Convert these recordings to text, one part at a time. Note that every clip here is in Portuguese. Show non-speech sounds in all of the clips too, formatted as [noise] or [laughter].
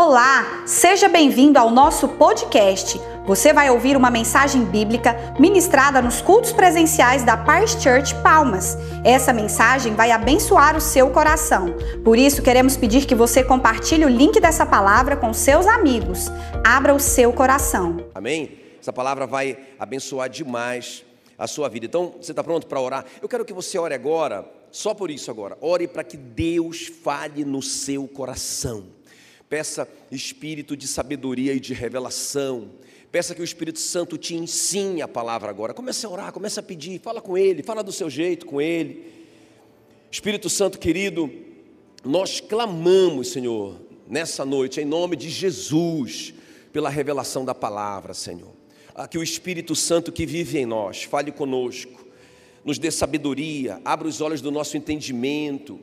Olá, seja bem-vindo ao nosso podcast. Você vai ouvir uma mensagem bíblica ministrada nos cultos presenciais da Paz Church Palmas. Essa mensagem vai abençoar o seu coração. Por isso, queremos pedir que você compartilhe o link dessa palavra com seus amigos. Abra o seu coração. Amém? Essa palavra vai abençoar demais a sua vida. Então, você está pronto para orar? Eu quero que você ore agora, só por isso agora. Ore para que Deus fale no seu coração. Peça espírito de sabedoria e de revelação. Peça que o Espírito Santo te ensine a palavra agora. Comece a orar, comece a pedir, fala com Ele, fala do seu jeito com Ele. Espírito Santo querido, nós clamamos, Senhor, nessa noite, em nome de Jesus, pela revelação da palavra, Senhor. Que o Espírito Santo que vive em nós fale conosco, nos dê sabedoria, abra os olhos do nosso entendimento,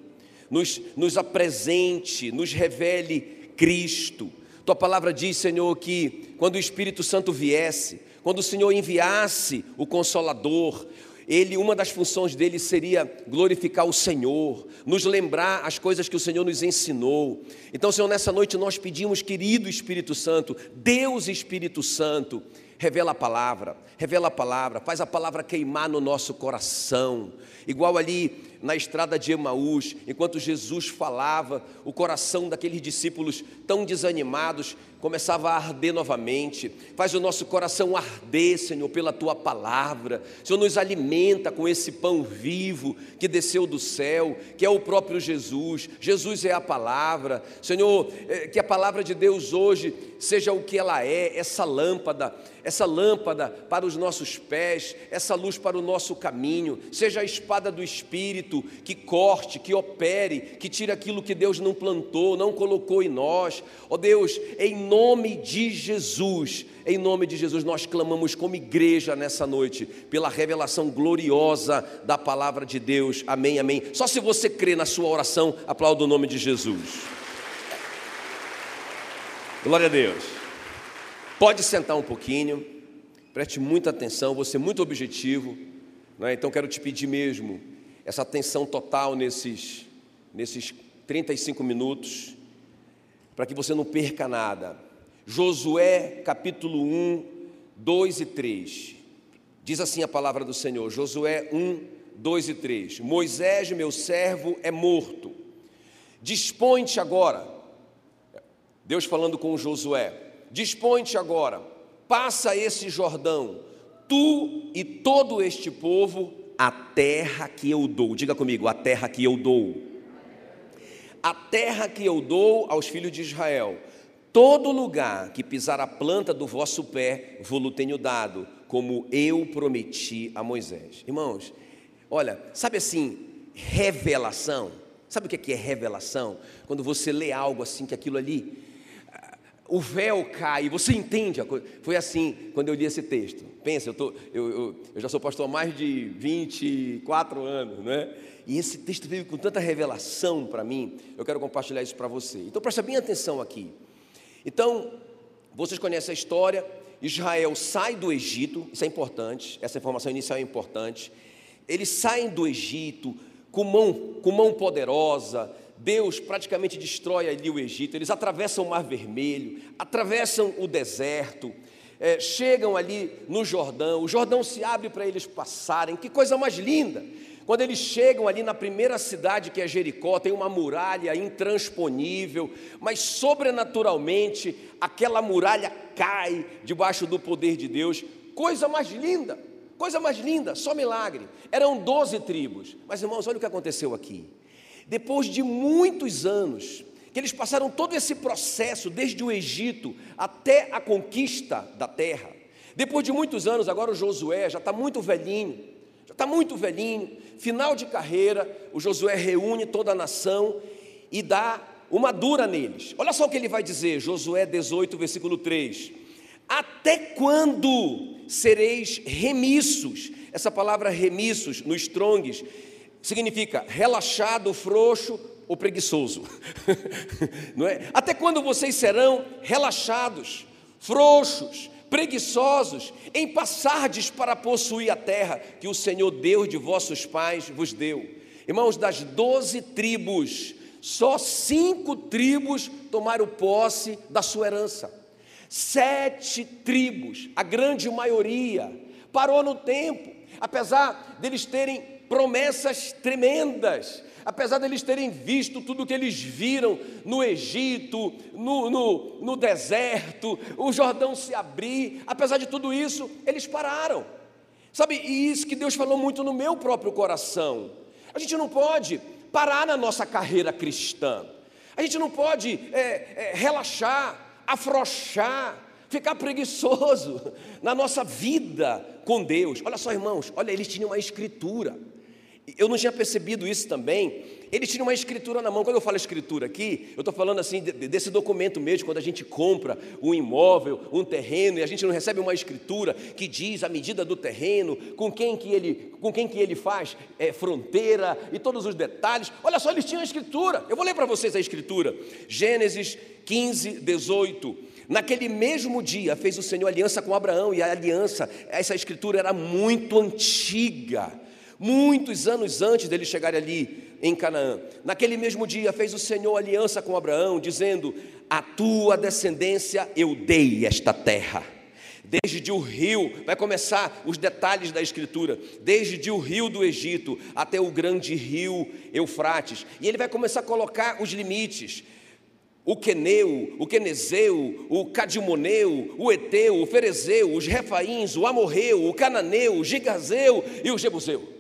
nos, nos apresente, nos revele Cristo. Tua palavra diz, Senhor, que quando o Espírito Santo viesse, quando o Senhor enviasse o Consolador, ele, uma das funções dele seria glorificar o Senhor, nos lembrar as coisas que o Senhor nos ensinou. Então, Senhor, nessa noite nós pedimos, querido Espírito Santo, Deus Espírito Santo, revela a palavra, revela a palavra, faz a palavra queimar no nosso coração, igual ali na estrada de Emaús, enquanto Jesus falava, o coração daqueles discípulos tão desanimados começava a arder novamente. Faz o nosso coração arder, Senhor, pela tua palavra. Senhor, nos alimenta com esse pão vivo que desceu do céu, que é o próprio Jesus. Jesus é a palavra. Senhor, eh, que a palavra de Deus hoje seja o que ela é, essa lâmpada, essa lâmpada para os nossos pés, essa luz para o nosso caminho, seja a espada do Espírito que corte, que opere, que tire aquilo que Deus não plantou, não colocou em nós. Ó oh Deus, em nome de Jesus, em nome de Jesus, nós clamamos como igreja nessa noite, pela revelação gloriosa da palavra de Deus. Amém, amém. Só se você crê na sua oração, aplauda o nome de Jesus. Glória a Deus. Pode sentar um pouquinho, preste muita atenção, você é muito objetivo, né? então quero te pedir mesmo essa atenção total nesses, nesses 35 minutos, para que você não perca nada. Josué capítulo 1, 2 e 3. Diz assim a palavra do Senhor, Josué 1, 2 e 3. Moisés, meu servo, é morto. Dispõe-te agora Deus falando com Josué: Dispõe-te agora, passa esse Jordão, tu e todo este povo, a terra que eu dou. Diga comigo, a terra que eu dou. A terra que eu dou aos filhos de Israel. Todo lugar que pisar a planta do vosso pé, vou-lo tenho dado, como eu prometi a Moisés. Irmãos, olha, sabe assim, revelação. Sabe o que é revelação? Quando você lê algo assim, que aquilo ali o véu cai, você entende a coisa. Foi assim quando eu li esse texto. Pensa, eu, tô, eu, eu, eu, já sou pastor há mais de 24 anos, né? E esse texto veio com tanta revelação para mim, eu quero compartilhar isso para você. Então presta bem atenção aqui. Então, vocês conhecem a história, Israel sai do Egito, isso é importante, essa informação inicial é importante. Eles saem do Egito com mão, com mão poderosa, Deus praticamente destrói ali o Egito, eles atravessam o Mar Vermelho, atravessam o deserto, é, chegam ali no Jordão, o Jordão se abre para eles passarem, que coisa mais linda! Quando eles chegam ali na primeira cidade que é Jericó, tem uma muralha intransponível, mas sobrenaturalmente aquela muralha cai debaixo do poder de Deus, coisa mais linda, coisa mais linda, só milagre. Eram doze tribos, mas irmãos, olha o que aconteceu aqui. Depois de muitos anos, que eles passaram todo esse processo, desde o Egito até a conquista da terra. Depois de muitos anos, agora o Josué já está muito velhinho, já está muito velhinho, final de carreira, o Josué reúne toda a nação e dá uma dura neles. Olha só o que ele vai dizer, Josué 18, versículo 3. Até quando sereis remissos? Essa palavra remissos no Strongs significa relaxado, frouxo ou preguiçoso. [laughs] Não é? Até quando vocês serão relaxados, frouxos, preguiçosos em passardes para possuir a terra que o Senhor Deus de vossos pais vos deu? Irmãos, das doze tribos, só cinco tribos tomaram posse da sua herança. Sete tribos, a grande maioria, parou no tempo, apesar deles terem promessas tremendas, apesar deles terem visto tudo o que eles viram no Egito, no, no, no deserto, o Jordão se abrir, apesar de tudo isso, eles pararam. Sabe, e isso que Deus falou muito no meu próprio coração. A gente não pode parar na nossa carreira cristã, a gente não pode é, é, relaxar, afrouxar, ficar preguiçoso [laughs] na nossa vida com Deus. Olha só, irmãos, olha, eles tinham uma escritura. Eu não tinha percebido isso também. Ele tinha uma escritura na mão. Quando eu falo escritura aqui, eu estou falando assim desse documento mesmo, quando a gente compra um imóvel, um terreno, e a gente não recebe uma escritura que diz a medida do terreno, com quem que ele, com quem que ele faz é, fronteira e todos os detalhes. Olha só, eles tinham a escritura. Eu vou ler para vocês a escritura. Gênesis 15, 18. Naquele mesmo dia fez o Senhor aliança com Abraão, e a aliança, essa escritura era muito antiga muitos anos antes dele chegar ali em Canaã. Naquele mesmo dia fez o Senhor aliança com Abraão, dizendo: A tua descendência eu dei esta terra. Desde o rio, vai começar os detalhes da escritura, desde o rio do Egito até o grande rio Eufrates, e ele vai começar a colocar os limites o Queneu, o Quenezeu, o Cadimoneu, o Eteu, o Ferezeu, os Refaíns, o Amorreu, o Cananeu, o Gigazeu e o Jebuseu.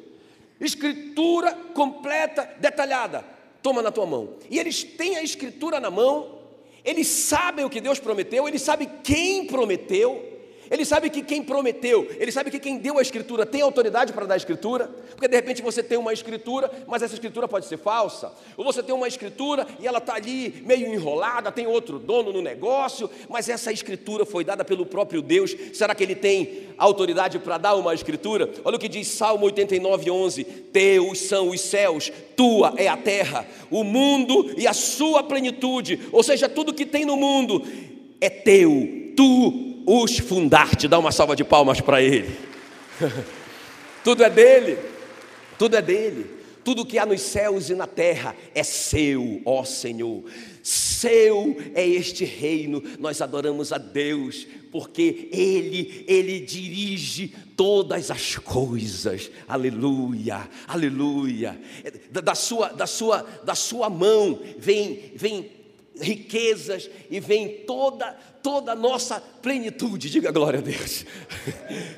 Escritura completa, detalhada. Toma na tua mão. E eles têm a escritura na mão, eles sabem o que Deus prometeu, eles sabem quem prometeu, ele sabe que quem prometeu, ele sabe que quem deu a escritura tem autoridade para dar a escritura, porque de repente você tem uma escritura, mas essa escritura pode ser falsa, ou você tem uma escritura e ela está ali meio enrolada, tem outro dono no negócio, mas essa escritura foi dada pelo próprio Deus. Será que ele tem autoridade para dar uma escritura? Olha o que diz Salmo 89, 11: Teus são os céus, tua é a terra, o mundo e a sua plenitude, ou seja, tudo que tem no mundo é teu, tu os fundaste. Dá uma salva de palmas para ele. [laughs] tudo é dele, tudo é dele. Tudo que há nos céus e na terra é seu, ó Senhor. Seu é este reino. Nós adoramos a Deus, porque Ele, Ele dirige todas as coisas. Aleluia, aleluia. Da sua, da sua, da sua mão vem, vem riquezas e vem toda toda a nossa plenitude. Diga glória a Deus.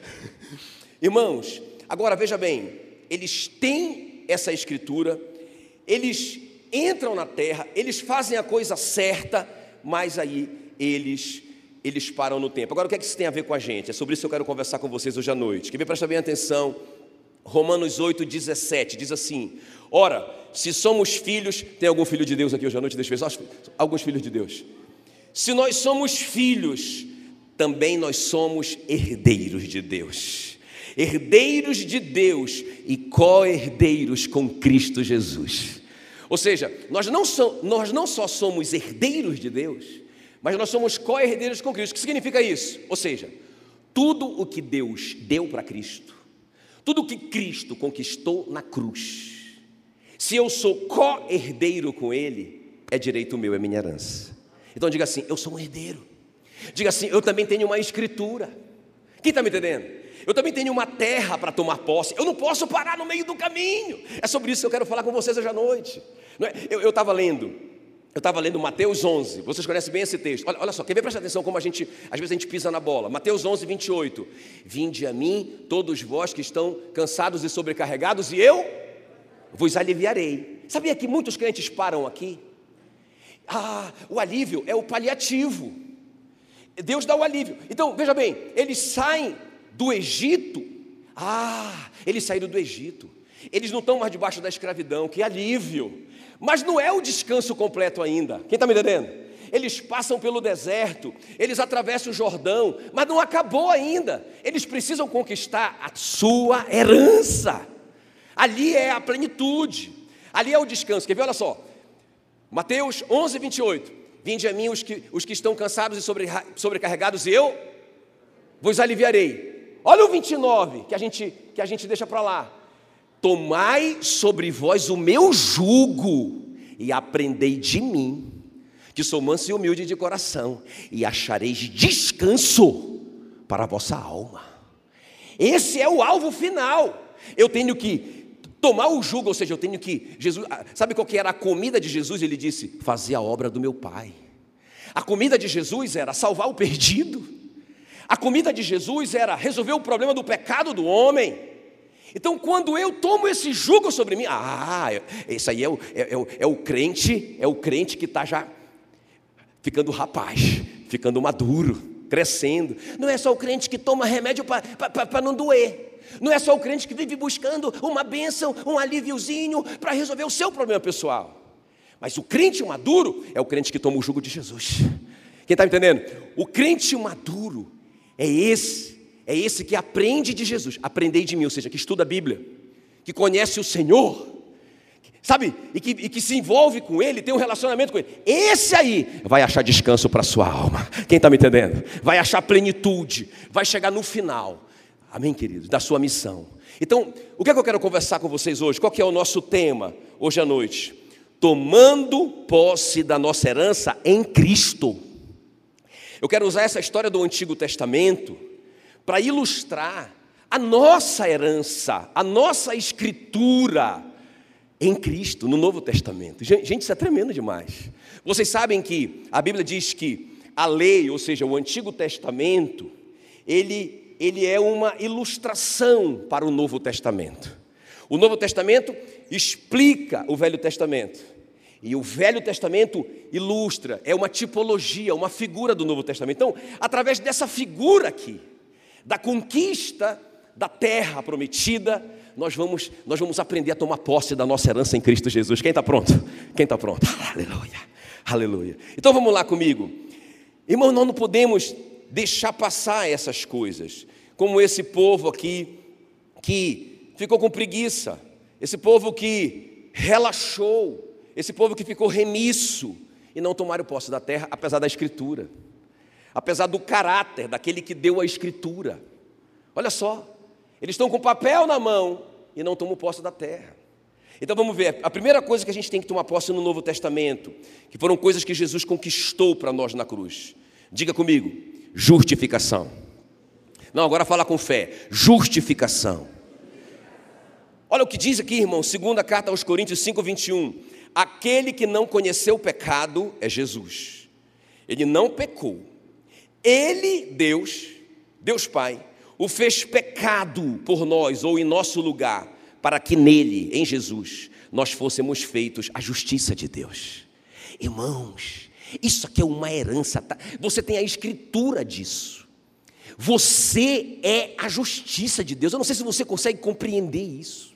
[laughs] Irmãos, agora veja bem, eles têm essa escritura, eles entram na terra, eles fazem a coisa certa, mas aí eles eles param no tempo. Agora o que é que isso tem a ver com a gente? É sobre isso que eu quero conversar com vocês hoje à noite. Que me presta bem atenção. Romanos 8, 17 diz assim: Ora, se somos filhos, tem algum filho de Deus aqui hoje à noite? Deixa eu ver, alguns filhos de Deus. Se nós somos filhos, também nós somos herdeiros de Deus. Herdeiros de Deus e co-herdeiros com Cristo Jesus. Ou seja, nós não, so, nós não só somos herdeiros de Deus, mas nós somos co-herdeiros com Cristo. O que significa isso? Ou seja, tudo o que Deus deu para Cristo, tudo que Cristo conquistou na cruz, se eu sou co-herdeiro com Ele, é direito meu, é minha herança. Então diga assim: eu sou um herdeiro. Diga assim: eu também tenho uma escritura. Quem está me entendendo? Eu também tenho uma terra para tomar posse. Eu não posso parar no meio do caminho. É sobre isso que eu quero falar com vocês hoje à noite. É? Eu estava lendo, eu estava lendo Mateus 11. Vocês conhecem bem esse texto. Olha, olha só, quer ver? Presta atenção como a gente, às vezes a gente pisa na bola. Mateus 11, 28. Vinde a mim, todos vós que estão cansados e sobrecarregados, e eu vos aliviarei. Sabia que muitos crentes param aqui? Ah, o alívio é o paliativo. Deus dá o alívio. Então, veja bem, eles saem do Egito. Ah, eles saíram do Egito. Eles não estão mais debaixo da escravidão, que alívio. Mas não é o descanso completo ainda. Quem está me entendendo? Eles passam pelo deserto, eles atravessam o Jordão, mas não acabou ainda. Eles precisam conquistar a sua herança. Ali é a plenitude, ali é o descanso. Quer ver? Olha só, Mateus 11, 28. Vinde a mim os que, os que estão cansados e sobre, sobrecarregados, e eu vos aliviarei. Olha o 29 que a gente, que a gente deixa para lá. Tomai sobre vós o meu jugo e aprendei de mim, que sou manso e humilde de coração, e achareis descanso para a vossa alma. Esse é o alvo final. Eu tenho que tomar o jugo, ou seja, eu tenho que. Jesus, ah, sabe qual que era a comida de Jesus? Ele disse: fazer a obra do meu Pai. A comida de Jesus era salvar o perdido. A comida de Jesus era resolver o problema do pecado do homem. Então, quando eu tomo esse jugo sobre mim, ah, esse aí é o, é, é o, é o crente, é o crente que está já ficando rapaz, ficando maduro, crescendo. Não é só o crente que toma remédio para não doer. Não é só o crente que vive buscando uma bênção, um alíviozinho para resolver o seu problema pessoal. Mas o crente maduro é o crente que toma o jugo de Jesus. Quem está entendendo? O crente maduro é esse é esse que aprende de Jesus, aprendei de mim, ou seja, que estuda a Bíblia, que conhece o Senhor, sabe, e que, e que se envolve com Ele, tem um relacionamento com Ele. Esse aí vai achar descanso para a sua alma. Quem está me entendendo? Vai achar plenitude, vai chegar no final. Amém, queridos, da sua missão. Então, o que é que eu quero conversar com vocês hoje? Qual que é o nosso tema hoje à noite? Tomando posse da nossa herança em Cristo. Eu quero usar essa história do Antigo Testamento para ilustrar a nossa herança, a nossa escritura em Cristo, no Novo Testamento. Gente, isso é tremendo demais. Vocês sabem que a Bíblia diz que a lei, ou seja, o Antigo Testamento, ele, ele é uma ilustração para o Novo Testamento. O Novo Testamento explica o Velho Testamento. E o Velho Testamento ilustra, é uma tipologia, uma figura do Novo Testamento. Então, através dessa figura aqui, da conquista da terra prometida, nós vamos, nós vamos aprender a tomar posse da nossa herança em Cristo Jesus. Quem está pronto? Quem está pronto? Aleluia, aleluia. Então vamos lá comigo. Irmão, nós não podemos deixar passar essas coisas, como esse povo aqui que ficou com preguiça, esse povo que relaxou, esse povo que ficou remisso e não tomaram posse da terra, apesar da Escritura apesar do caráter daquele que deu a escritura. Olha só, eles estão com papel na mão e não tomam posse da terra. Então vamos ver, a primeira coisa que a gente tem que tomar posse no Novo Testamento, que foram coisas que Jesus conquistou para nós na cruz. Diga comigo, justificação. Não, agora fala com fé, justificação. Olha o que diz aqui, irmão, segunda carta aos Coríntios 5, 21. Aquele que não conheceu o pecado é Jesus. Ele não pecou, ele, Deus, Deus Pai, o fez pecado por nós ou em nosso lugar, para que nele, em Jesus, nós fôssemos feitos a justiça de Deus. Irmãos, isso aqui é uma herança, tá? você tem a escritura disso. Você é a justiça de Deus. Eu não sei se você consegue compreender isso.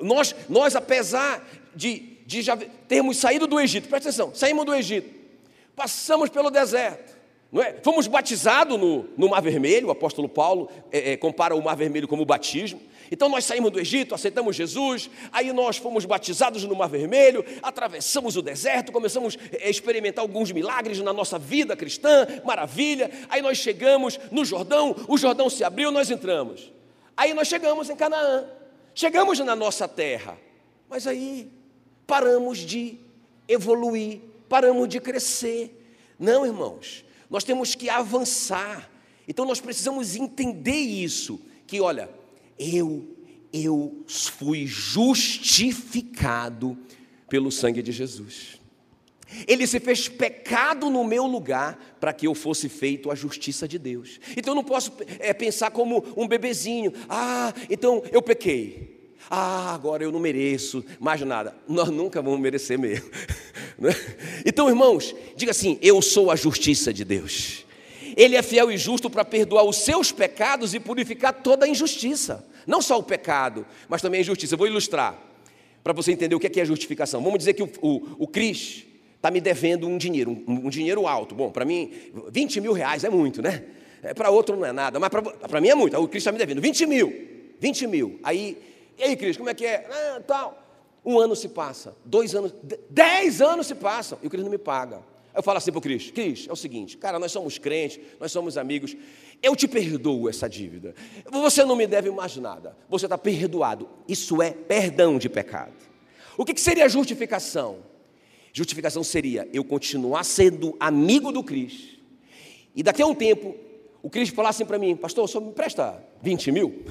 Nós, nós apesar de, de já termos saído do Egito, presta atenção, saímos do Egito, passamos pelo deserto, é? Fomos batizados no, no, Mar Vermelho, o apóstolo Paulo é, é, compara o Mar Vermelho como o batismo. Então nós saímos do Egito, aceitamos Jesus, aí nós fomos batizados no Mar Vermelho, atravessamos o deserto, começamos a experimentar alguns milagres na nossa vida cristã, maravilha. Aí nós chegamos no Jordão, o Jordão se abriu, nós entramos. Aí nós chegamos em Canaã, chegamos na nossa terra, mas aí paramos de evoluir, paramos de crescer. Não, irmãos, nós temos que avançar. Então nós precisamos entender isso, que olha, eu eu fui justificado pelo sangue de Jesus. Ele se fez pecado no meu lugar para que eu fosse feito a justiça de Deus. Então eu não posso é, pensar como um bebezinho. Ah, então eu pequei. Ah, agora eu não mereço mais nada. Nós nunca vamos merecer mesmo. [laughs] Então, irmãos, diga assim: Eu sou a justiça de Deus. Ele é fiel e justo para perdoar os seus pecados e purificar toda a injustiça. Não só o pecado, mas também a injustiça. Eu vou ilustrar para você entender o que é, é a justificação. Vamos dizer que o, o, o Cris está me devendo um dinheiro, um, um dinheiro alto. Bom, para mim, 20 mil reais é muito, né? É, para outro não é nada, mas para mim é muito. O Cris está me devendo 20 mil. 20 mil. Aí aí, Cris, como é que é? Ah, tal. Um ano se passa, dois anos, dez anos se passam e o Cris não me paga. Eu falo assim para o Cris: Cris, é o seguinte, cara, nós somos crentes, nós somos amigos, eu te perdoo essa dívida. Você não me deve mais nada, você está perdoado. Isso é perdão de pecado. O que, que seria justificação? Justificação seria eu continuar sendo amigo do Cristo, e daqui a um tempo, o Cristo falar assim para mim, pastor, só me presta 20 mil?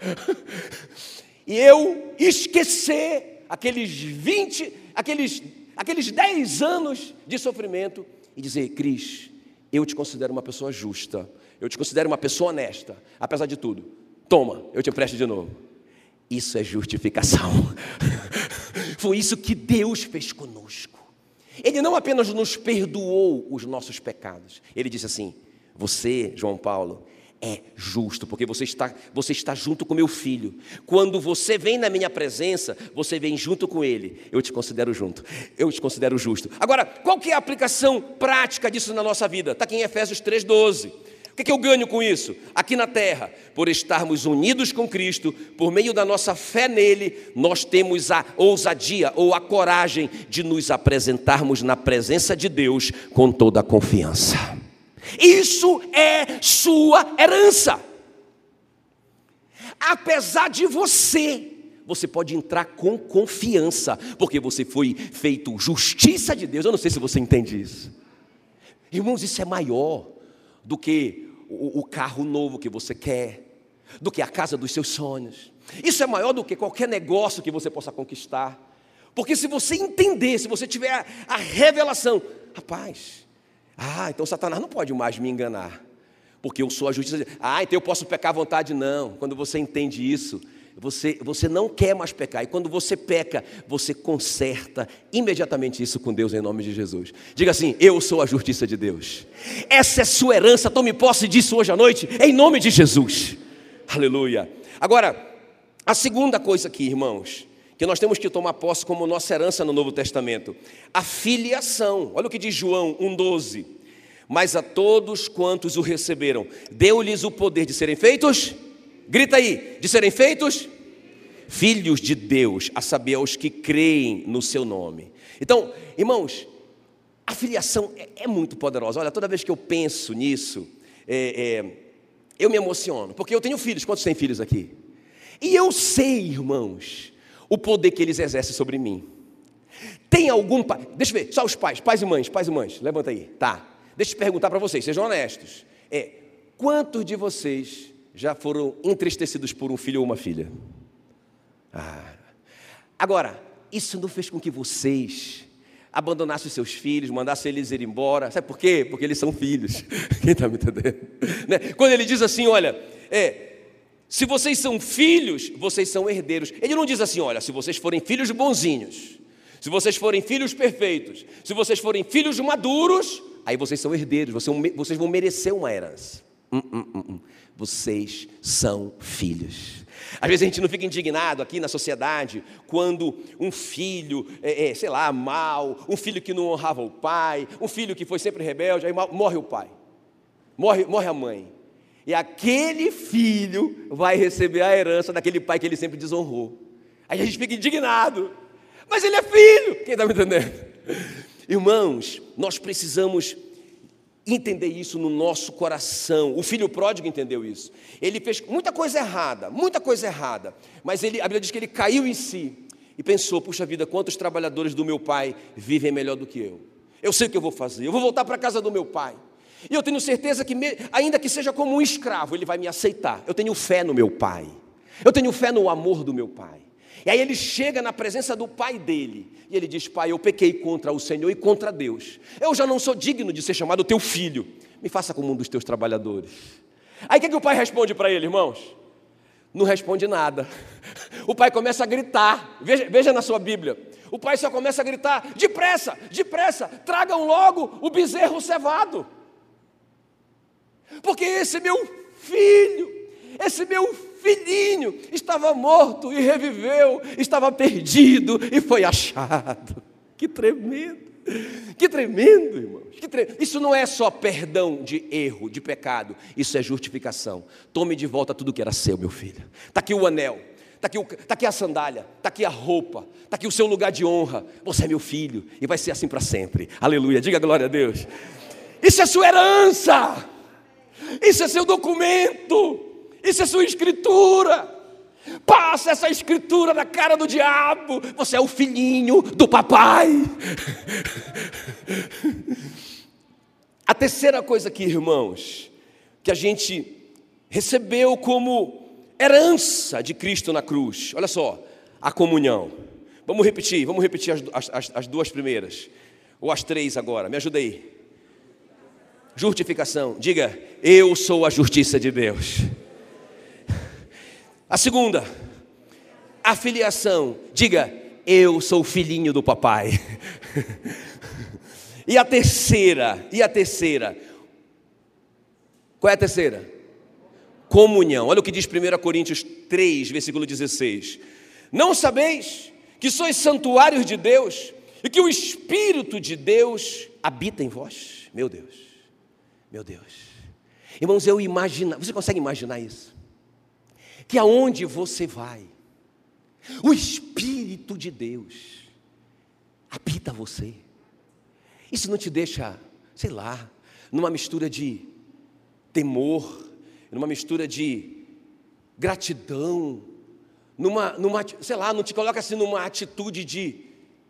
[laughs] e eu esquecer aqueles 20, aqueles, aqueles 10 anos de sofrimento e dizer, Cris, eu te considero uma pessoa justa, eu te considero uma pessoa honesta, apesar de tudo. Toma, eu te empresto de novo. Isso é justificação. [laughs] Foi isso que Deus fez conosco. Ele não apenas nos perdoou os nossos pecados, ele disse assim: Você, João Paulo, é justo, porque você está, você está junto com meu filho. Quando você vem na minha presença, você vem junto com ele. Eu te considero junto, eu te considero justo. Agora, qual que é a aplicação prática disso na nossa vida? Está aqui em Efésios 3,12. O que, que eu ganho com isso? Aqui na terra, por estarmos unidos com Cristo, por meio da nossa fé nele, nós temos a ousadia ou a coragem de nos apresentarmos na presença de Deus com toda a confiança. Isso é sua herança. Apesar de você, você pode entrar com confiança, porque você foi feito justiça de Deus. Eu não sei se você entende isso. Irmãos, isso é maior do que o, o carro novo que você quer, do que a casa dos seus sonhos. Isso é maior do que qualquer negócio que você possa conquistar. Porque se você entender, se você tiver a, a revelação, rapaz, ah, então Satanás não pode mais me enganar, porque eu sou a justiça. Ah, então eu posso pecar à vontade? Não. Quando você entende isso, você, você não quer mais pecar. E quando você peca, você conserta imediatamente isso com Deus em nome de Jesus. Diga assim: Eu sou a justiça de Deus. Essa é sua herança. Tome posse disso hoje à noite, em nome de Jesus. Aleluia. Agora, a segunda coisa aqui, irmãos, que nós temos que tomar posse como nossa herança no Novo Testamento, a filiação. Olha o que diz João 1,12. Mas a todos quantos o receberam, deu-lhes o poder de serem feitos Grita aí, de serem feitos filhos de Deus, a saber, aos que creem no seu nome. Então, irmãos, a filiação é, é muito poderosa. Olha, toda vez que eu penso nisso, é, é, eu me emociono, porque eu tenho filhos. Quantos têm filhos aqui? E eu sei, irmãos, o poder que eles exercem sobre mim. Tem algum pai? Deixa eu ver, só os pais, pais e mães, pais e mães, levanta aí, tá? Deixa eu perguntar para vocês, sejam honestos. É, quantos de vocês já foram entristecidos por um filho ou uma filha? Ah. Agora, isso não fez com que vocês abandonassem os seus filhos, mandassem eles ir embora. Sabe por quê? Porque eles são filhos. [laughs] Quem está me entendendo? Né? Quando ele diz assim, olha, é, se vocês são filhos, vocês são herdeiros. Ele não diz assim, olha, se vocês forem filhos bonzinhos, se vocês forem filhos perfeitos, se vocês forem filhos maduros, aí vocês são herdeiros, vocês vão merecer uma herança. Hum, hum, hum. Vocês são filhos. Às vezes a gente não fica indignado aqui na sociedade quando um filho, é, é, sei lá, mal, um filho que não honrava o pai, um filho que foi sempre rebelde, aí morre o pai, morre, morre a mãe. E aquele filho vai receber a herança daquele pai que ele sempre desonrou. Aí a gente fica indignado, mas ele é filho. Quem está me entendendo? Irmãos, nós precisamos entender isso no nosso coração. O filho pródigo entendeu isso. Ele fez muita coisa errada, muita coisa errada, mas ele, a Bíblia diz que ele caiu em si e pensou: puxa vida, quantos trabalhadores do meu pai vivem melhor do que eu? Eu sei o que eu vou fazer, eu vou voltar para a casa do meu pai. E eu tenho certeza que, ainda que seja como um escravo, ele vai me aceitar. Eu tenho fé no meu pai. Eu tenho fé no amor do meu pai. E aí ele chega na presença do pai dele e ele diz: Pai, eu pequei contra o Senhor e contra Deus. Eu já não sou digno de ser chamado teu filho. Me faça como um dos teus trabalhadores. Aí o que, é que o pai responde para ele, irmãos? Não responde nada. [laughs] O pai começa a gritar. Veja, veja na sua Bíblia. O pai só começa a gritar: depressa, depressa, tragam logo o bezerro cevado. Porque esse meu filho, esse meu filhinho estava morto e reviveu, estava perdido e foi achado. Que tremendo, que tremendo, irmãos. Que. Isso não é só perdão de erro, de pecado, isso é justificação. Tome de volta tudo que era seu, meu filho. Está aqui o anel, está aqui, tá aqui a sandália, está aqui a roupa, está aqui o seu lugar de honra. Você é meu filho e vai ser assim para sempre. Aleluia, diga glória a Deus. Isso é sua herança, isso é seu documento. Isso é sua escritura. Passa essa escritura na cara do diabo. Você é o filhinho do papai. A terceira coisa aqui, irmãos, que a gente recebeu como herança de Cristo na cruz. Olha só, a comunhão. Vamos repetir, vamos repetir as, as, as duas primeiras. Ou as três agora, me ajuda aí. Justificação, diga, eu sou a justiça de Deus. A segunda, a filiação, diga, eu sou o filhinho do papai. [laughs] e a terceira, e a terceira, qual é a terceira? Comunhão. Olha o que diz 1 Coríntios 3, versículo 16. Não sabeis que sois santuários de Deus e que o Espírito de Deus habita em vós? Meu Deus, meu Deus. Irmãos, eu imagino, você consegue imaginar isso? Que aonde você vai, o Espírito de Deus habita você. Isso não te deixa, sei lá, numa mistura de temor, numa mistura de gratidão, numa, numa, sei lá, não te coloca assim numa atitude de,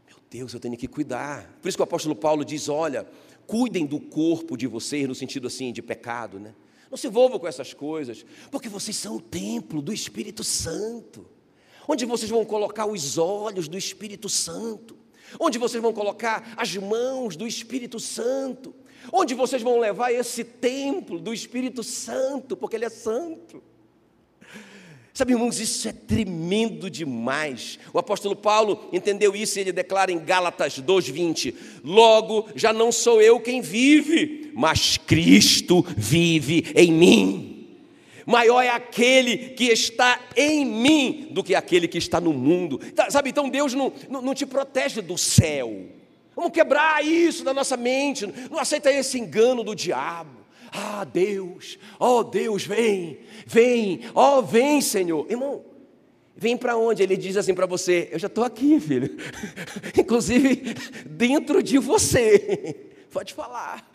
meu Deus, eu tenho que cuidar. Por isso que o apóstolo Paulo diz: olha, cuidem do corpo de vocês, no sentido assim, de pecado, né? Não se envolvam com essas coisas, porque vocês são o templo do Espírito Santo, onde vocês vão colocar os olhos do Espírito Santo, onde vocês vão colocar as mãos do Espírito Santo, onde vocês vão levar esse templo do Espírito Santo, porque Ele é santo. Sabe, irmãos, isso é tremendo demais. O apóstolo Paulo entendeu isso e ele declara em Gálatas 2:20: Logo, já não sou eu quem vive, mas Cristo vive em mim. Maior é aquele que está em mim do que aquele que está no mundo. Tá, sabe, então Deus não, não, não te protege do céu. Vamos quebrar isso da nossa mente. Não aceita esse engano do diabo. Ah, Deus, ó oh, Deus, vem, vem, ó, oh, vem, Senhor. Irmão, vem para onde? Ele diz assim para você: Eu já estou aqui, filho. [laughs] Inclusive, dentro de você. [laughs] Pode falar. [laughs]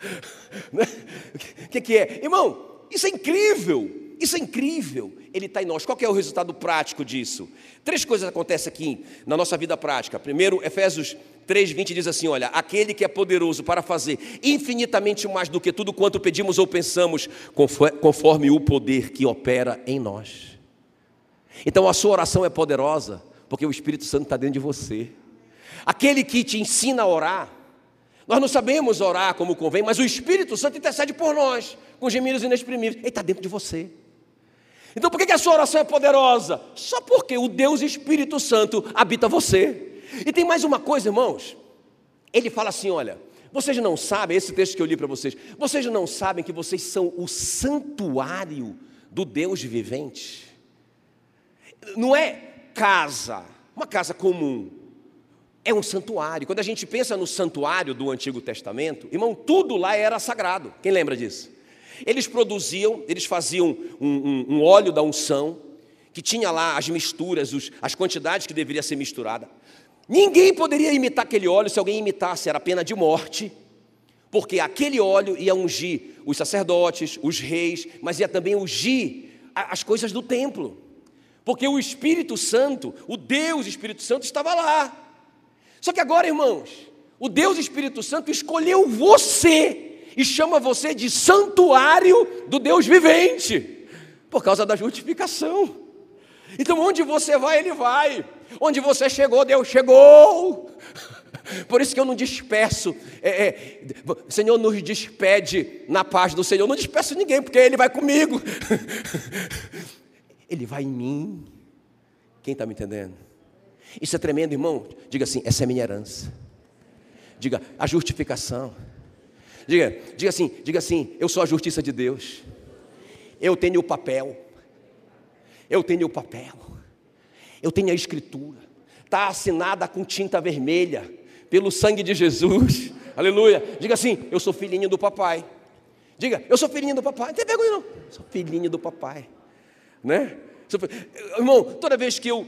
O que, que é? Irmão, isso é incrível. Isso é incrível. Ele está em nós. Qual é o resultado prático disso? Três coisas acontecem aqui na nossa vida prática. Primeiro, Efésios 3,20 diz assim: Olha, aquele que é poderoso para fazer infinitamente mais do que tudo quanto pedimos ou pensamos, conforme o poder que opera em nós. Então a sua oração é poderosa, porque o Espírito Santo está dentro de você. Aquele que te ensina a orar, nós não sabemos orar como convém, mas o Espírito Santo intercede por nós, com gemidos inexprimíveis. Ele está dentro de você. Então por que a sua oração é poderosa? Só porque o Deus Espírito Santo habita você. E tem mais uma coisa, irmãos. Ele fala assim: olha, vocês não sabem, esse texto que eu li para vocês, vocês não sabem que vocês são o santuário do Deus vivente? Não é casa, uma casa comum, é um santuário. Quando a gente pensa no santuário do Antigo Testamento, irmão, tudo lá era sagrado. Quem lembra disso? Eles produziam, eles faziam um, um, um óleo da unção, que tinha lá as misturas, os, as quantidades que deveria ser misturada. Ninguém poderia imitar aquele óleo, se alguém imitasse, era pena de morte, porque aquele óleo ia ungir os sacerdotes, os reis, mas ia também ungir as coisas do templo, porque o Espírito Santo, o Deus Espírito Santo, estava lá. Só que agora, irmãos, o Deus Espírito Santo escolheu você e chama você de santuário do Deus vivente, por causa da justificação. Então, onde você vai, Ele vai. Onde você chegou, Deus chegou. [laughs] Por isso que eu não disperso. É, é, Senhor nos despede na paz do Senhor. Eu não disperso ninguém, porque Ele vai comigo. [laughs] Ele vai em mim. Quem está me entendendo? Isso é tremendo, irmão. Diga assim: essa é minha herança. Diga a justificação. Diga, diga assim, diga assim, eu sou a justiça de Deus. Eu tenho o papel. Eu tenho o papel. Eu tenho a escritura. Está assinada com tinta vermelha pelo sangue de Jesus. [laughs] Aleluia. Diga assim: Eu sou filhinho do papai. Diga, eu sou filhinho do papai. Não tem vergonha, não. Sou filhinho do papai. Né? Irmão, toda vez que, eu,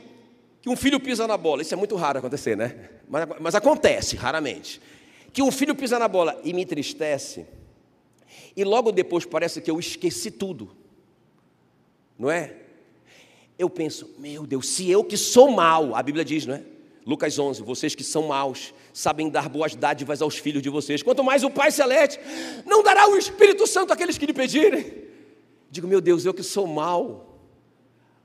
que um filho pisa na bola, isso é muito raro acontecer, né? Mas, mas acontece, raramente. Que um filho pisa na bola e me entristece, e logo depois parece que eu esqueci tudo. Não é? eu penso, meu Deus, se eu que sou mal, a Bíblia diz, não é? Lucas 11, vocês que são maus, sabem dar boas dádivas aos filhos de vocês, quanto mais o Pai Celeste não dará o Espírito Santo àqueles que lhe pedirem. Digo, meu Deus, eu que sou mal,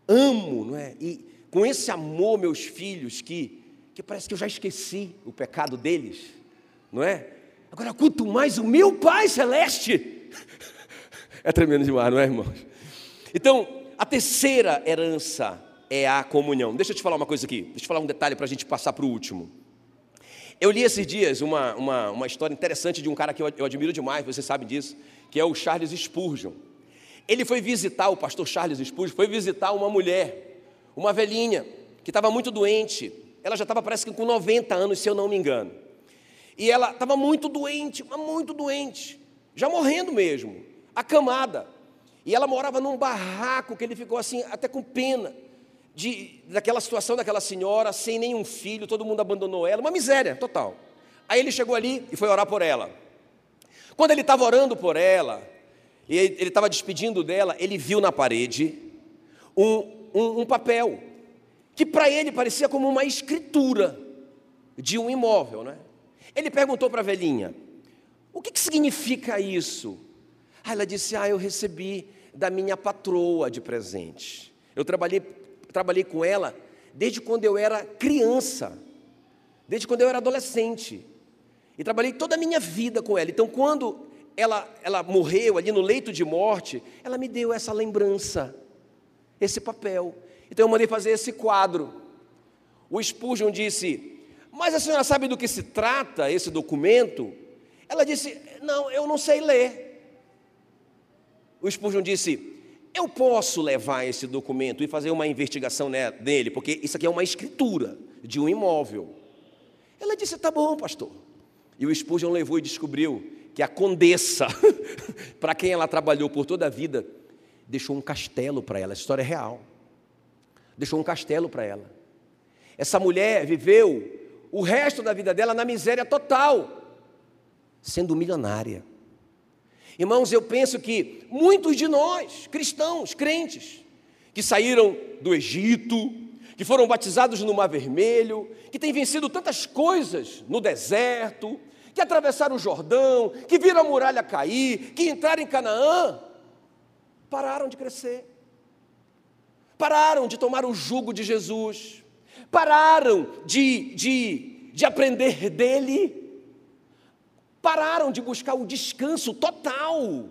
amo, não é? E com esse amor, meus filhos, que, que parece que eu já esqueci o pecado deles, não é? Agora, quanto mais o meu Pai Celeste, é tremendo demais, não é, irmãos? Então, a terceira herança é a comunhão. Deixa eu te falar uma coisa aqui, deixa eu falar um detalhe para a gente passar para o último. Eu li esses dias uma, uma, uma, história interessante de um cara que eu, eu admiro demais, você sabe disso, que é o Charles Spurgeon. Ele foi visitar, o pastor Charles Spurgeon, foi visitar uma mulher, uma velhinha, que estava muito doente. Ela já estava, parece que com 90 anos, se eu não me engano. E ela estava muito doente, muito doente, já morrendo mesmo, acamada. E ela morava num barraco que ele ficou assim, até com pena de, daquela situação daquela senhora, sem nenhum filho, todo mundo abandonou ela, uma miséria total. Aí ele chegou ali e foi orar por ela. Quando ele estava orando por ela, e ele estava despedindo dela, ele viu na parede um, um, um papel, que para ele parecia como uma escritura de um imóvel. Né? Ele perguntou para a velhinha: o que, que significa isso? Aí ela disse: Ah, eu recebi da minha patroa de presente. Eu trabalhei trabalhei com ela desde quando eu era criança, desde quando eu era adolescente. E trabalhei toda a minha vida com ela. Então, quando ela, ela morreu ali no leito de morte, ela me deu essa lembrança, esse papel. Então, eu mandei fazer esse quadro. O Spurgeon disse: Mas a senhora sabe do que se trata esse documento? Ela disse: Não, eu não sei ler. O Spurgeon disse: eu posso levar esse documento e fazer uma investigação nele, porque isso aqui é uma escritura de um imóvel. Ela disse: tá bom, pastor. E o Spurgeon levou e descobriu que a condessa, [laughs] para quem ela trabalhou por toda a vida, deixou um castelo para ela. A história é real. Deixou um castelo para ela. Essa mulher viveu o resto da vida dela na miséria total, sendo milionária. Irmãos, eu penso que muitos de nós, cristãos, crentes, que saíram do Egito, que foram batizados no Mar Vermelho, que têm vencido tantas coisas no deserto, que atravessaram o Jordão, que viram a muralha cair, que entraram em Canaã, pararam de crescer, pararam de tomar o jugo de Jesus, pararam de, de, de aprender dele pararam de buscar o descanso total,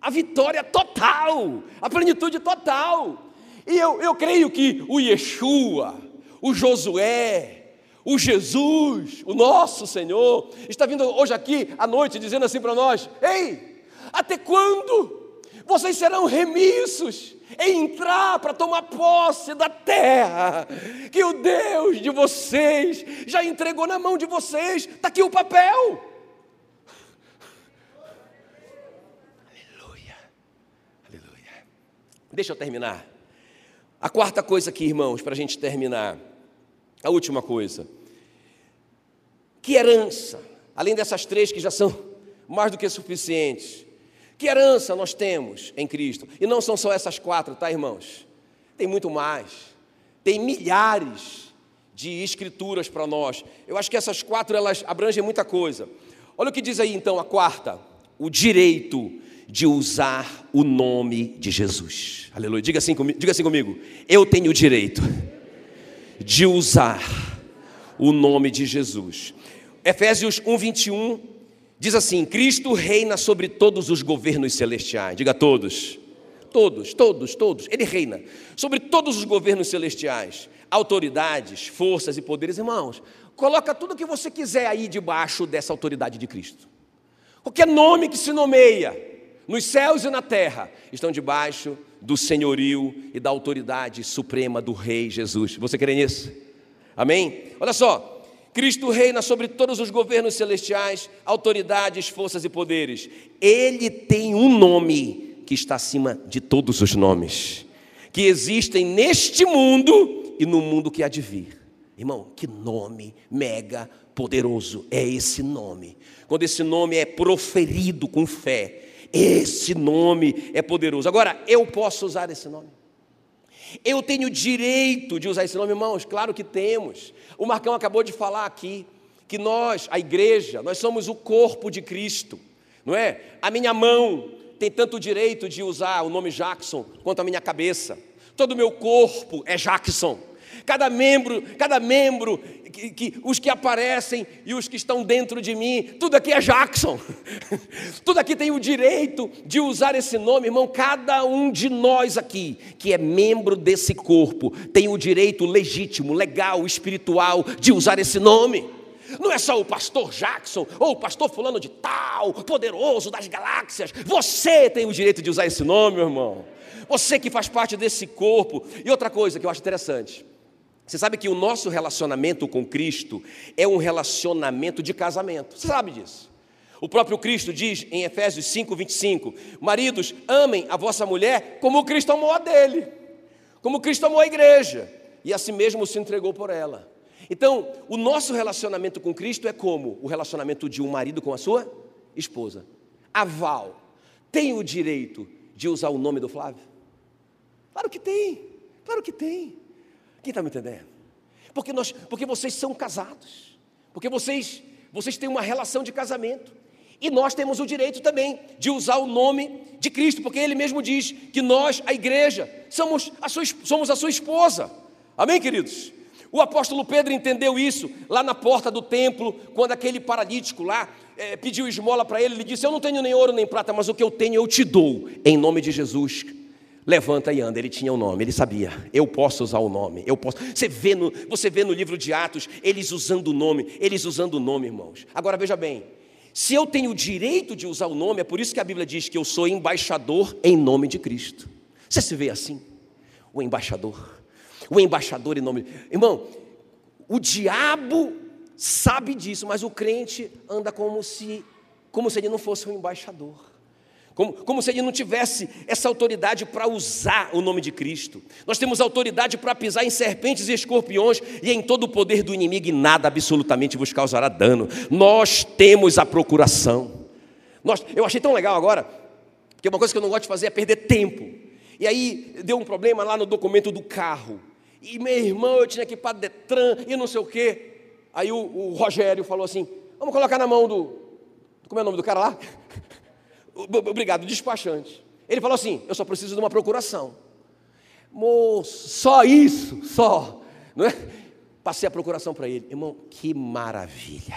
a vitória total, a plenitude total. E eu, eu creio que o Yeshua, o Josué, o Jesus, o nosso Senhor, está vindo hoje aqui à noite dizendo assim para nós: Ei, até quando vocês serão remissos em entrar para tomar posse da terra que o Deus de vocês já entregou na mão de vocês? Está aqui o papel. Deixa eu terminar. A quarta coisa aqui, irmãos, para a gente terminar. A última coisa. Que herança, além dessas três que já são mais do que suficientes, que herança nós temos em Cristo? E não são só essas quatro, tá, irmãos? Tem muito mais. Tem milhares de escrituras para nós. Eu acho que essas quatro elas abrangem muita coisa. Olha o que diz aí então a quarta: o direito de usar o nome de Jesus. Aleluia. Diga assim, diga assim comigo. Eu tenho o direito de usar o nome de Jesus. Efésios 1, 21 diz assim: Cristo reina sobre todos os governos celestiais. Diga todos. Todos, todos, todos. Ele reina sobre todos os governos celestiais, autoridades, forças e poderes. Irmãos, coloca tudo o que você quiser aí debaixo dessa autoridade de Cristo. Qualquer nome que se nomeia, nos céus e na terra, estão debaixo do senhorio e da autoridade suprema do Rei Jesus. Você crê nisso? Amém? Olha só, Cristo reina sobre todos os governos celestiais, autoridades, forças e poderes. Ele tem um nome que está acima de todos os nomes que existem neste mundo e no mundo que há de vir. Irmão, que nome mega poderoso é esse nome. Quando esse nome é proferido com fé, esse nome é poderoso. Agora, eu posso usar esse nome. Eu tenho direito de usar esse nome, irmãos? Claro que temos. O Marcão acabou de falar aqui que nós, a igreja, nós somos o corpo de Cristo, não é? A minha mão tem tanto direito de usar o nome Jackson quanto a minha cabeça. Todo o meu corpo é Jackson. Cada membro, cada membro, que, que, os que aparecem e os que estão dentro de mim, tudo aqui é Jackson. [laughs] tudo aqui tem o direito de usar esse nome, irmão. Cada um de nós aqui, que é membro desse corpo, tem o direito legítimo, legal, espiritual de usar esse nome. Não é só o pastor Jackson ou o pastor fulano de tal, poderoso das galáxias. Você tem o direito de usar esse nome, meu irmão. Você que faz parte desse corpo. E outra coisa que eu acho interessante. Você sabe que o nosso relacionamento com Cristo é um relacionamento de casamento. Você sabe disso? O próprio Cristo diz em Efésios 5, 25: Maridos, amem a vossa mulher como Cristo amou a dele, como Cristo amou a igreja, e a si mesmo se entregou por ela. Então, o nosso relacionamento com Cristo é como o relacionamento de um marido com a sua esposa. Aval tem o direito de usar o nome do Flávio? Claro que tem, claro que tem. Quem está me entendendo? Porque, nós, porque vocês são casados, porque vocês, vocês têm uma relação de casamento. E nós temos o direito também de usar o nome de Cristo, porque Ele mesmo diz que nós, a igreja, somos a sua, somos a sua esposa. Amém, queridos? O apóstolo Pedro entendeu isso lá na porta do templo, quando aquele paralítico lá é, pediu esmola para ele. Ele disse: Eu não tenho nem ouro nem prata, mas o que eu tenho eu te dou, em nome de Jesus. Levanta e anda. Ele tinha o um nome, ele sabia. Eu posso usar o nome. Eu posso. Você vê no, você vê no livro de Atos eles usando o nome, eles usando o nome, irmãos. Agora veja bem. Se eu tenho o direito de usar o nome, é por isso que a Bíblia diz que eu sou embaixador em nome de Cristo. Você se vê assim? O embaixador. O embaixador em nome. Irmão, o diabo sabe disso, mas o crente anda como se como se ele não fosse um embaixador. Como, como se ele não tivesse essa autoridade para usar o nome de Cristo. Nós temos autoridade para pisar em serpentes e escorpiões e em todo o poder do inimigo e nada absolutamente vos causará dano. Nós temos a procuração. Nós, eu achei tão legal agora, porque uma coisa que eu não gosto de fazer é perder tempo. E aí deu um problema lá no documento do carro. E meu irmão, eu tinha que ir para Detran e não sei o quê. Aí o, o Rogério falou assim: vamos colocar na mão do. Como é o nome do cara lá? Obrigado, despachante. Ele falou assim: Eu só preciso de uma procuração. Moço, só isso, só. Não é? Passei a procuração para ele. Irmão, que maravilha.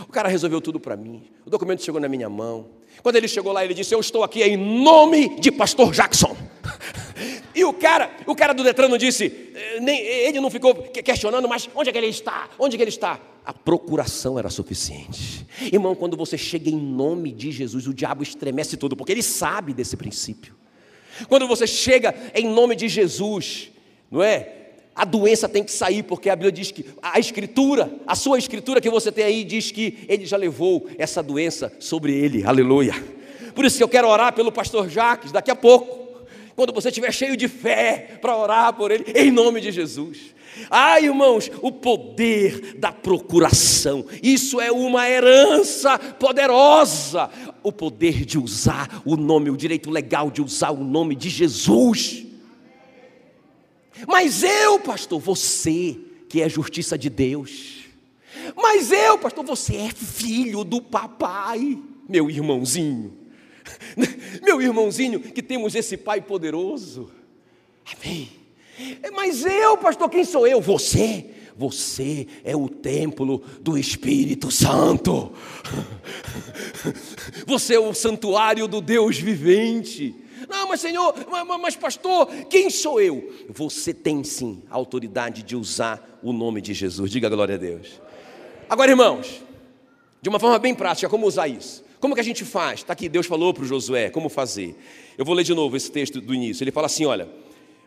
O cara resolveu tudo para mim. O documento chegou na minha mão. Quando ele chegou lá, ele disse: Eu estou aqui em nome de Pastor Jackson. E o cara, o cara do Detran não disse, eh, nem, ele não ficou questionando, mas onde é que ele está? Onde é que ele está? A procuração era suficiente. Irmão, quando você chega em nome de Jesus, o diabo estremece tudo, porque ele sabe desse princípio. Quando você chega em nome de Jesus, não é? A doença tem que sair, porque a Bíblia diz que a escritura, a sua escritura que você tem aí, diz que ele já levou essa doença sobre ele, aleluia. Por isso que eu quero orar pelo pastor Jacques daqui a pouco quando você estiver cheio de fé para orar por ele, em nome de Jesus. Ai, irmãos, o poder da procuração, isso é uma herança poderosa. O poder de usar o nome, o direito legal de usar o nome de Jesus. Mas eu, pastor, você que é justiça de Deus. Mas eu, pastor, você é filho do papai, meu irmãozinho. Meu irmãozinho, que temos esse Pai poderoso. Amém. É, mas eu, pastor, quem sou eu? Você. Você é o templo do Espírito Santo. Você é o santuário do Deus vivente. Não, mas Senhor, mas, mas, pastor, quem sou eu? Você tem sim a autoridade de usar o nome de Jesus. Diga glória a Deus. Agora, irmãos, de uma forma bem prática, como usar isso? Como que a gente faz? Está aqui, Deus falou para o Josué como fazer. Eu vou ler de novo esse texto do início. Ele fala assim: olha,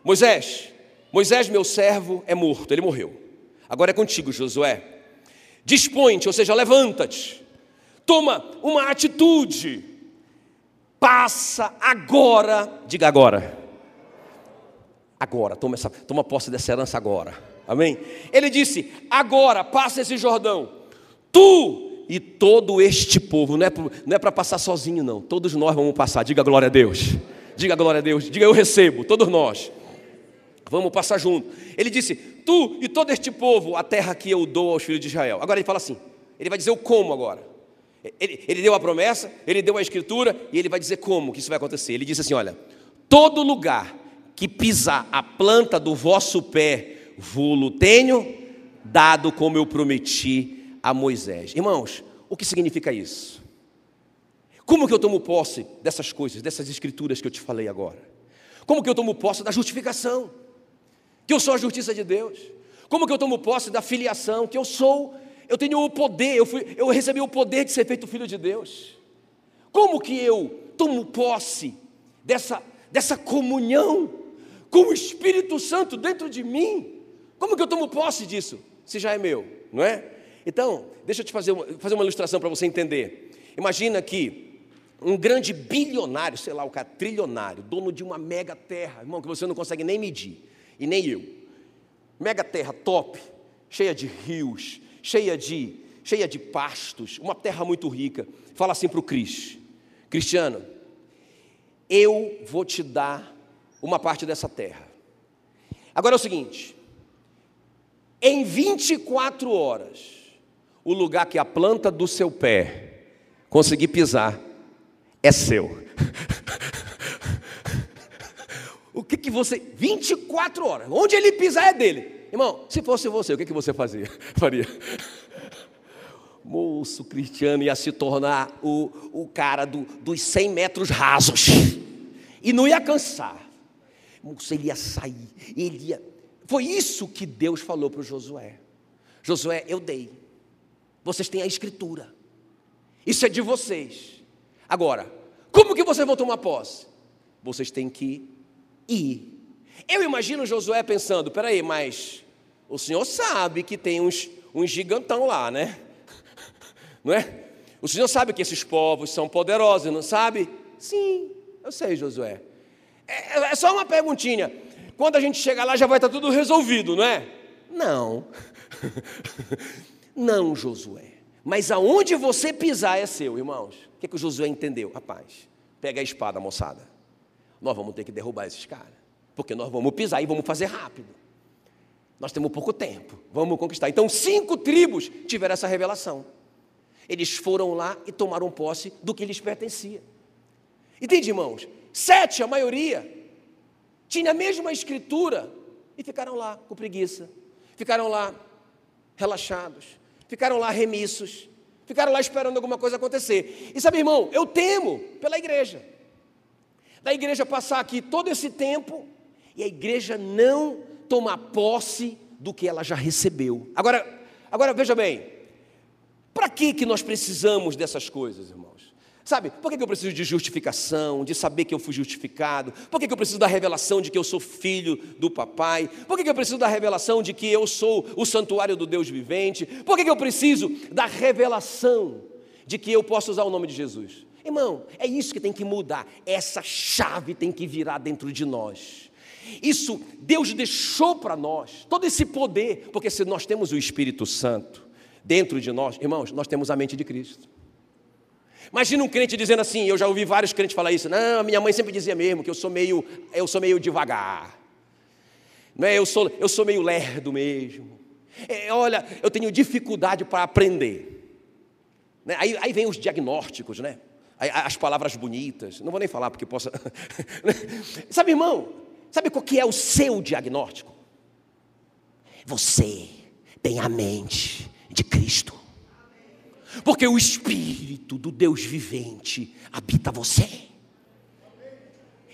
Moisés, Moisés, meu servo, é morto, ele morreu. Agora é contigo, Josué. Dispõe-te, ou seja, levanta-te. Toma uma atitude. Passa agora, diga agora. Agora, toma, essa, toma posse dessa herança agora. Amém? Ele disse: agora, passa esse Jordão. Tu e todo este povo, não é, não é para passar sozinho, não, todos nós vamos passar, diga glória a Deus, diga glória a Deus, diga eu recebo, todos nós, Vamos passar junto. Ele disse: Tu e todo este povo, a terra que eu dou aos filhos de Israel. Agora ele fala assim: ele vai dizer o como agora. Ele, ele deu a promessa, ele deu a escritura e ele vai dizer como que isso vai acontecer. Ele disse assim: Olha, todo lugar que pisar a planta do vosso pé, vulo tenho dado como eu prometi a Moisés. Irmãos, o que significa isso? Como que eu tomo posse dessas coisas, dessas escrituras que eu te falei agora? Como que eu tomo posse da justificação? Que eu sou a justiça de Deus? Como que eu tomo posse da filiação? Que eu sou, eu tenho o poder, eu, fui, eu recebi o poder de ser feito filho de Deus? Como que eu tomo posse dessa, dessa comunhão com o Espírito Santo dentro de mim? Como que eu tomo posse disso? Se já é meu, não é? Então, deixa eu te fazer uma, fazer uma ilustração para você entender. Imagina que um grande bilionário, sei lá, o cara trilionário, dono de uma mega terra, irmão, que você não consegue nem medir, e nem eu. Mega terra top, cheia de rios, cheia de, cheia de pastos, uma terra muito rica. Fala assim para o Cris: Cristiano, eu vou te dar uma parte dessa terra. Agora é o seguinte: em 24 horas, o lugar que a planta do seu pé conseguir pisar é seu. [laughs] o que, que você. 24 horas, onde ele pisar é dele. Irmão, se fosse você, o que, que você fazia? [laughs] Faria? Moço cristiano ia se tornar o, o cara do, dos 100 metros rasos. E não ia cansar. Moço, ele ia sair, ele ia. Foi isso que Deus falou para Josué. Josué, eu dei. Vocês têm a escritura. Isso é de vocês. Agora, como que vocês vão tomar posse? Vocês têm que ir. Eu imagino Josué pensando: peraí, mas o senhor sabe que tem uns, uns gigantão lá, né? [laughs] Não é? O senhor sabe que esses povos são poderosos, não sabe? Sim, eu sei, Josué. É, é só uma perguntinha. Quando a gente chegar lá já vai estar tudo resolvido, não é? Não. [laughs] Não, Josué. Mas aonde você pisar é seu, irmãos. O que, que o Josué entendeu? Rapaz, pega a espada, moçada. Nós vamos ter que derrubar esses caras. Porque nós vamos pisar e vamos fazer rápido. Nós temos pouco tempo. Vamos conquistar. Então, cinco tribos tiveram essa revelação. Eles foram lá e tomaram posse do que lhes pertencia. Entende, irmãos? Sete, a maioria, tinha a mesma escritura e ficaram lá com preguiça. Ficaram lá relaxados ficaram lá remissos, ficaram lá esperando alguma coisa acontecer. E sabe, irmão, eu temo pela igreja. Da igreja passar aqui todo esse tempo e a igreja não tomar posse do que ela já recebeu. Agora, agora veja bem, para que que nós precisamos dessas coisas, irmãos? Sabe, por que eu preciso de justificação, de saber que eu fui justificado? Por que eu preciso da revelação de que eu sou filho do papai? Por que eu preciso da revelação de que eu sou o santuário do Deus vivente? Por que eu preciso da revelação de que eu posso usar o nome de Jesus? Irmão, é isso que tem que mudar. Essa chave tem que virar dentro de nós. Isso Deus deixou para nós, todo esse poder, porque se nós temos o Espírito Santo dentro de nós, irmãos, nós temos a mente de Cristo. Imagina um crente dizendo assim, eu já ouvi vários crentes falar isso, não, minha mãe sempre dizia mesmo que eu sou meio, eu sou meio devagar. Não é, eu sou, eu sou meio lerdo mesmo. É, olha, eu tenho dificuldade para aprender. Né? Aí, aí vem os diagnósticos, né? as palavras bonitas. Não vou nem falar porque possa. [laughs] sabe, irmão? Sabe qual que é o seu diagnóstico? Você tem a mente de Cristo. Porque o Espírito do Deus vivente habita você.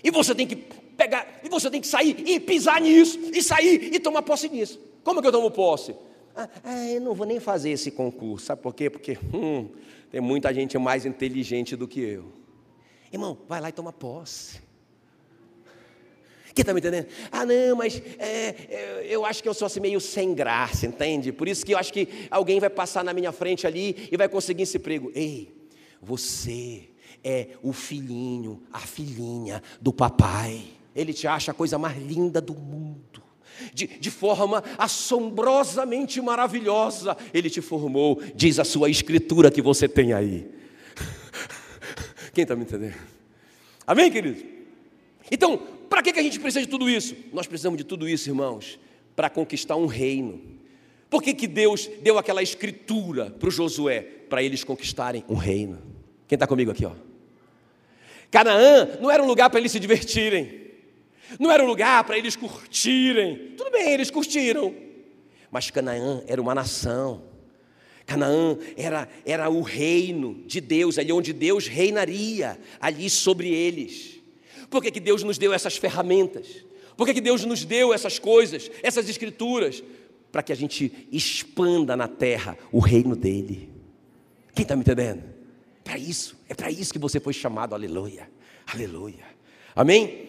E você tem que pegar, e você tem que sair e pisar nisso, e sair e tomar posse nisso. Como que eu tomo posse? Ah, ah, eu não vou nem fazer esse concurso, sabe por quê? Porque hum, tem muita gente mais inteligente do que eu. Irmão, vai lá e toma posse. Quem está me entendendo? Ah, não, mas é, é, eu acho que eu sou assim meio sem graça, entende? Por isso que eu acho que alguém vai passar na minha frente ali e vai conseguir esse emprego. Ei, você é o filhinho, a filhinha do papai. Ele te acha a coisa mais linda do mundo. De, de, forma assombrosamente maravilhosa, Ele te formou, diz a sua escritura que você tem aí. Quem está me entendendo? Amém, querido? Então, para que, que a gente precisa de tudo isso? Nós precisamos de tudo isso, irmãos, para conquistar um reino. Por que, que Deus deu aquela escritura para o Josué? Para eles conquistarem um reino. Quem está comigo aqui? Ó? Canaã não era um lugar para eles se divertirem, não era um lugar para eles curtirem. Tudo bem, eles curtiram, mas Canaã era uma nação. Canaã era, era o reino de Deus, ali onde Deus reinaria, ali sobre eles. Por que, que Deus nos deu essas ferramentas? Por que, que Deus nos deu essas coisas, essas escrituras? Para que a gente expanda na terra o reino dele. Quem está me entendendo? Para isso, é para isso que você foi chamado, aleluia, aleluia. Amém?